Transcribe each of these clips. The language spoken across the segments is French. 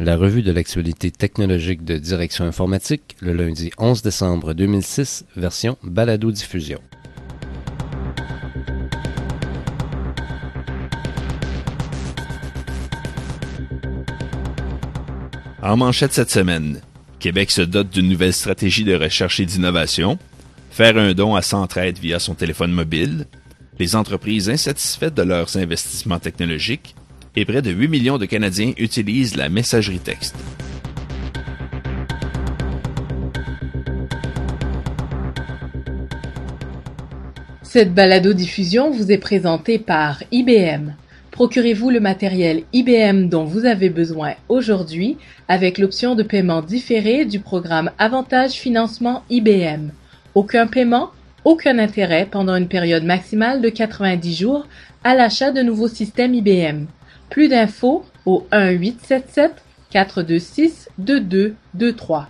La revue de l'actualité technologique de Direction informatique, le lundi 11 décembre 2006, version balado-diffusion. En manchette cette semaine, Québec se dote d'une nouvelle stratégie de recherche et d'innovation, faire un don à Centraide via son téléphone mobile, les entreprises insatisfaites de leurs investissements technologiques, et près de 8 millions de Canadiens utilisent la messagerie texte. Cette balado-diffusion vous est présentée par IBM. Procurez-vous le matériel IBM dont vous avez besoin aujourd'hui avec l'option de paiement différé du programme Avantage Financement IBM. Aucun paiement, aucun intérêt pendant une période maximale de 90 jours à l'achat de nouveaux systèmes IBM. Plus d'infos au 1-877-426-2223.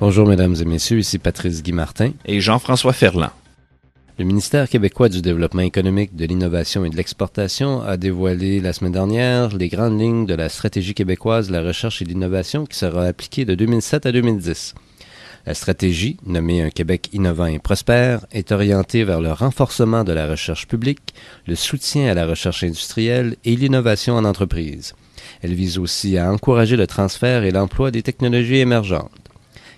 Bonjour mesdames et messieurs, ici Patrice Guy Martin et Jean-François Ferland. Le ministère québécois du développement économique, de l'innovation et de l'exportation a dévoilé la semaine dernière les grandes lignes de la stratégie québécoise de la recherche et de l'innovation qui sera appliquée de 2007 à 2010. La stratégie, nommée Un Québec innovant et prospère, est orientée vers le renforcement de la recherche publique, le soutien à la recherche industrielle et l'innovation en entreprise. Elle vise aussi à encourager le transfert et l'emploi des technologies émergentes.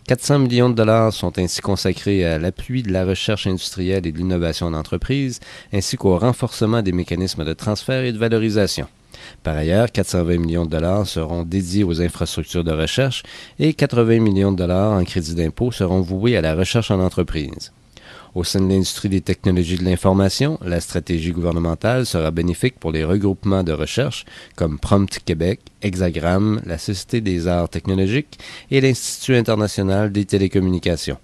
400 millions de dollars sont ainsi consacrés à l'appui de la recherche industrielle et de l'innovation en entreprise, ainsi qu'au renforcement des mécanismes de transfert et de valorisation. Par ailleurs, 420 millions de dollars seront dédiés aux infrastructures de recherche et 80 millions de dollars en crédit d'impôt seront voués à la recherche en entreprise. Au sein de l'industrie des technologies de l'information, la stratégie gouvernementale sera bénéfique pour les regroupements de recherche comme Prompt Québec, Hexagram, la Société des arts technologiques et l'Institut international des télécommunications.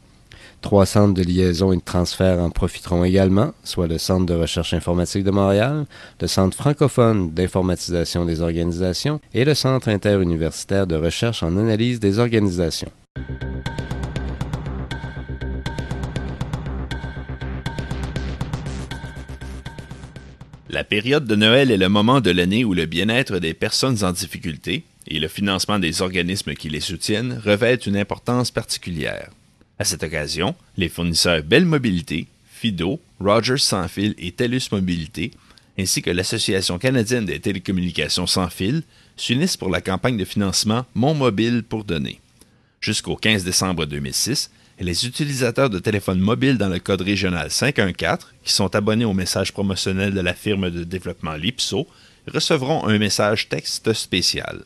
Trois centres de liaison et de transfert en profiteront également, soit le Centre de recherche informatique de Montréal, le Centre francophone d'informatisation des organisations et le Centre interuniversitaire de recherche en analyse des organisations. La période de Noël est le moment de l'année où le bien-être des personnes en difficulté et le financement des organismes qui les soutiennent revêtent une importance particulière. À cette occasion, les fournisseurs Belle Mobilité, Fido, Rogers Sans Fil et TELUS Mobilité, ainsi que l'Association canadienne des télécommunications sans fil, s'unissent pour la campagne de financement Mon Mobile pour donner. Jusqu'au 15 décembre 2006, les utilisateurs de téléphones mobiles dans le code régional 514, qui sont abonnés au message promotionnel de la firme de développement Lipso, recevront un message texte spécial.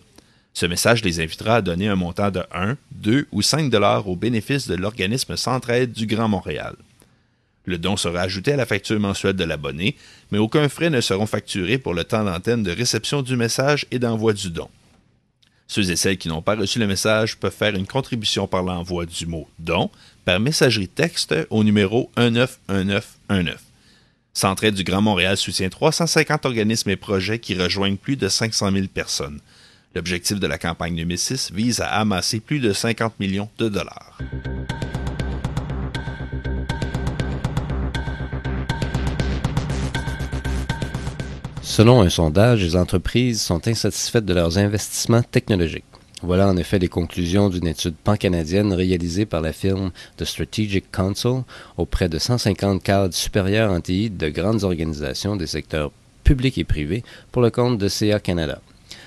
Ce message les invitera à donner un montant de 1, 2 ou 5 dollars au bénéfice de l'organisme Centraide du Grand Montréal. Le don sera ajouté à la facture mensuelle de l'abonné, mais aucun frais ne seront facturés pour le temps d'antenne de réception du message et d'envoi du don. Ceux et celles qui n'ont pas reçu le message peuvent faire une contribution par l'envoi du mot don par messagerie texte au numéro 191919. Centraide du Grand Montréal soutient 350 organismes et projets qui rejoignent plus de 500 000 personnes. L'objectif de la campagne 2006 vise à amasser plus de 50 millions de dollars. Selon un sondage, les entreprises sont insatisfaites de leurs investissements technologiques. Voilà en effet les conclusions d'une étude pan-canadienne réalisée par la firme The Strategic Council auprès de 150 cadres supérieurs en TI de grandes organisations des secteurs publics et privés pour le compte de CA Canada.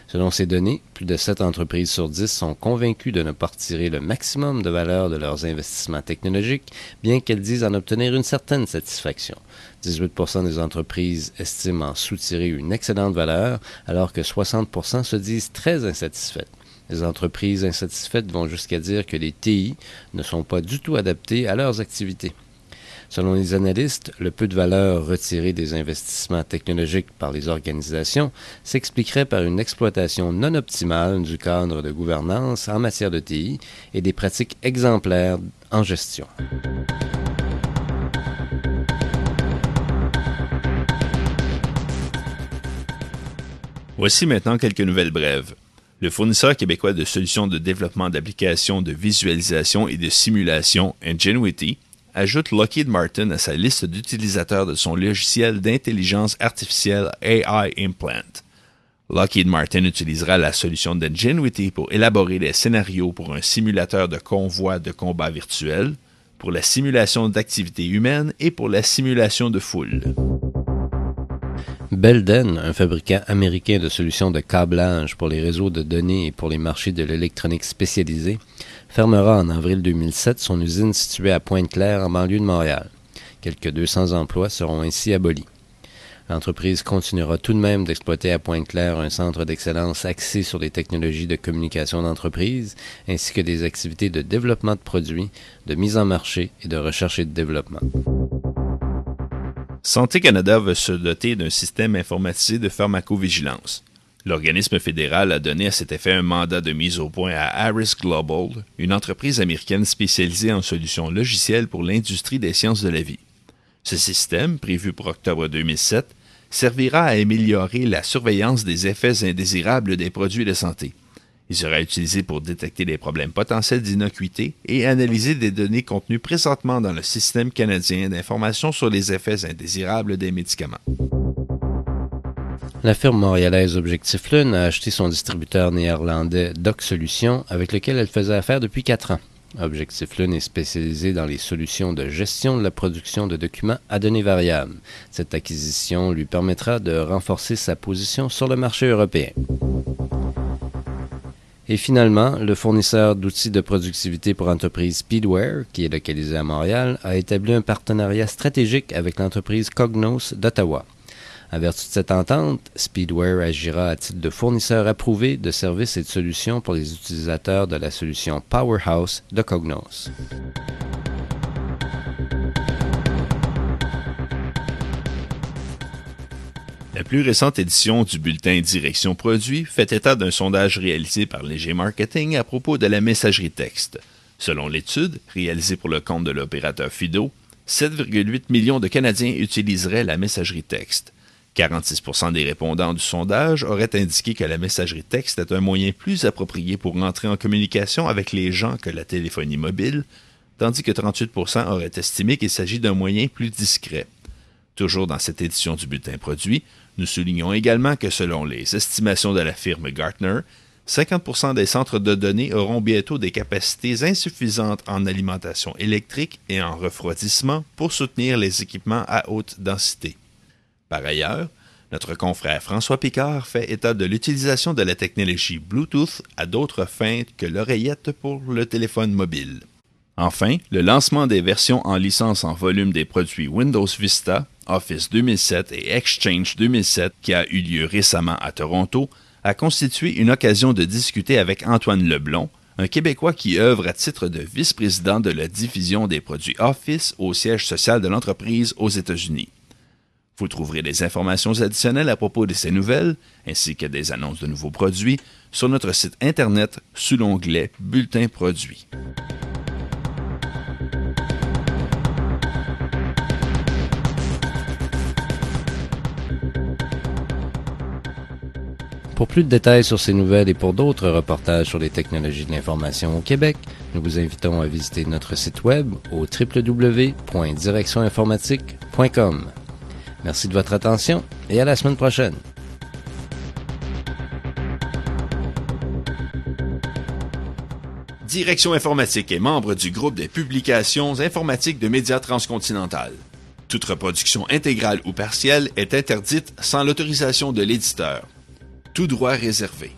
Selon ces données, plus de 7 entreprises sur 10 sont convaincues de ne pas retirer le maximum de valeur de leurs investissements technologiques, bien qu'elles disent en obtenir une certaine satisfaction. 18% des entreprises estiment en soutirer une excellente valeur, alors que 60 se disent très insatisfaites. Les entreprises insatisfaites vont jusqu'à dire que les TI ne sont pas du tout adaptés à leurs activités. Selon les analystes, le peu de valeur retiré des investissements technologiques par les organisations s'expliquerait par une exploitation non optimale du cadre de gouvernance en matière de TI et des pratiques exemplaires en gestion. Voici maintenant quelques nouvelles brèves. Le fournisseur québécois de solutions de développement d'applications de visualisation et de simulation Ingenuity ajoute Lockheed Martin à sa liste d'utilisateurs de son logiciel d'intelligence artificielle AI Implant. Lockheed Martin utilisera la solution d'Ingenuity pour élaborer des scénarios pour un simulateur de convoi de combat virtuel, pour la simulation d'activités humaines et pour la simulation de foule. Belden, un fabricant américain de solutions de câblage pour les réseaux de données et pour les marchés de l'électronique spécialisée, fermera en avril 2007 son usine située à Pointe-Claire en banlieue de Montréal. Quelques 200 emplois seront ainsi abolis. L'entreprise continuera tout de même d'exploiter à Pointe-Claire un centre d'excellence axé sur les technologies de communication d'entreprise, ainsi que des activités de développement de produits, de mise en marché et de recherche et de développement. Santé Canada veut se doter d'un système informatisé de pharmacovigilance. L'organisme fédéral a donné à cet effet un mandat de mise au point à Harris Global, une entreprise américaine spécialisée en solutions logicielles pour l'industrie des sciences de la vie. Ce système, prévu pour octobre 2007, servira à améliorer la surveillance des effets indésirables des produits de santé. Il sera utilisé pour détecter des problèmes potentiels d'innocuité et analyser des données contenues présentement dans le système canadien d'information sur les effets indésirables des médicaments. La firme montréalaise Objectif Lune a acheté son distributeur néerlandais Doc Solutions avec lequel elle faisait affaire depuis quatre ans. Objectif Lune est spécialisé dans les solutions de gestion de la production de documents à données variables. Cette acquisition lui permettra de renforcer sa position sur le marché européen. Et finalement, le fournisseur d'outils de productivité pour entreprise Speedware, qui est localisé à Montréal, a établi un partenariat stratégique avec l'entreprise Cognos d'Ottawa. À vertu de cette entente, Speedware agira à titre de fournisseur approuvé de services et de solutions pour les utilisateurs de la solution Powerhouse de Cognos. La plus récente édition du bulletin Direction Produit fait état d'un sondage réalisé par Léger Marketing à propos de la messagerie texte. Selon l'étude, réalisée pour le compte de l'opérateur Fido, 7,8 millions de Canadiens utiliseraient la messagerie texte. 46% des répondants du sondage auraient indiqué que la messagerie texte est un moyen plus approprié pour entrer en communication avec les gens que la téléphonie mobile, tandis que 38% auraient estimé qu'il s'agit d'un moyen plus discret. Toujours dans cette édition du bulletin produit, nous soulignons également que selon les estimations de la firme Gartner, 50% des centres de données auront bientôt des capacités insuffisantes en alimentation électrique et en refroidissement pour soutenir les équipements à haute densité. Par ailleurs, notre confrère François Picard fait état de l'utilisation de la technologie Bluetooth à d'autres fins que l'oreillette pour le téléphone mobile. Enfin, le lancement des versions en licence en volume des produits Windows Vista, Office 2007 et Exchange 2007 qui a eu lieu récemment à Toronto a constitué une occasion de discuter avec Antoine Leblon, un Québécois qui œuvre à titre de vice-président de la division des produits Office au siège social de l'entreprise aux États-Unis. Vous trouverez des informations additionnelles à propos de ces nouvelles, ainsi que des annonces de nouveaux produits, sur notre site Internet sous l'onglet Bulletin produits. Pour plus de détails sur ces nouvelles et pour d'autres reportages sur les technologies de l'information au Québec, nous vous invitons à visiter notre site web au www.directioninformatique.com. Merci de votre attention et à la semaine prochaine. Direction informatique est membre du groupe des publications informatiques de médias transcontinental. Toute reproduction intégrale ou partielle est interdite sans l'autorisation de l'éditeur tout droit réservé.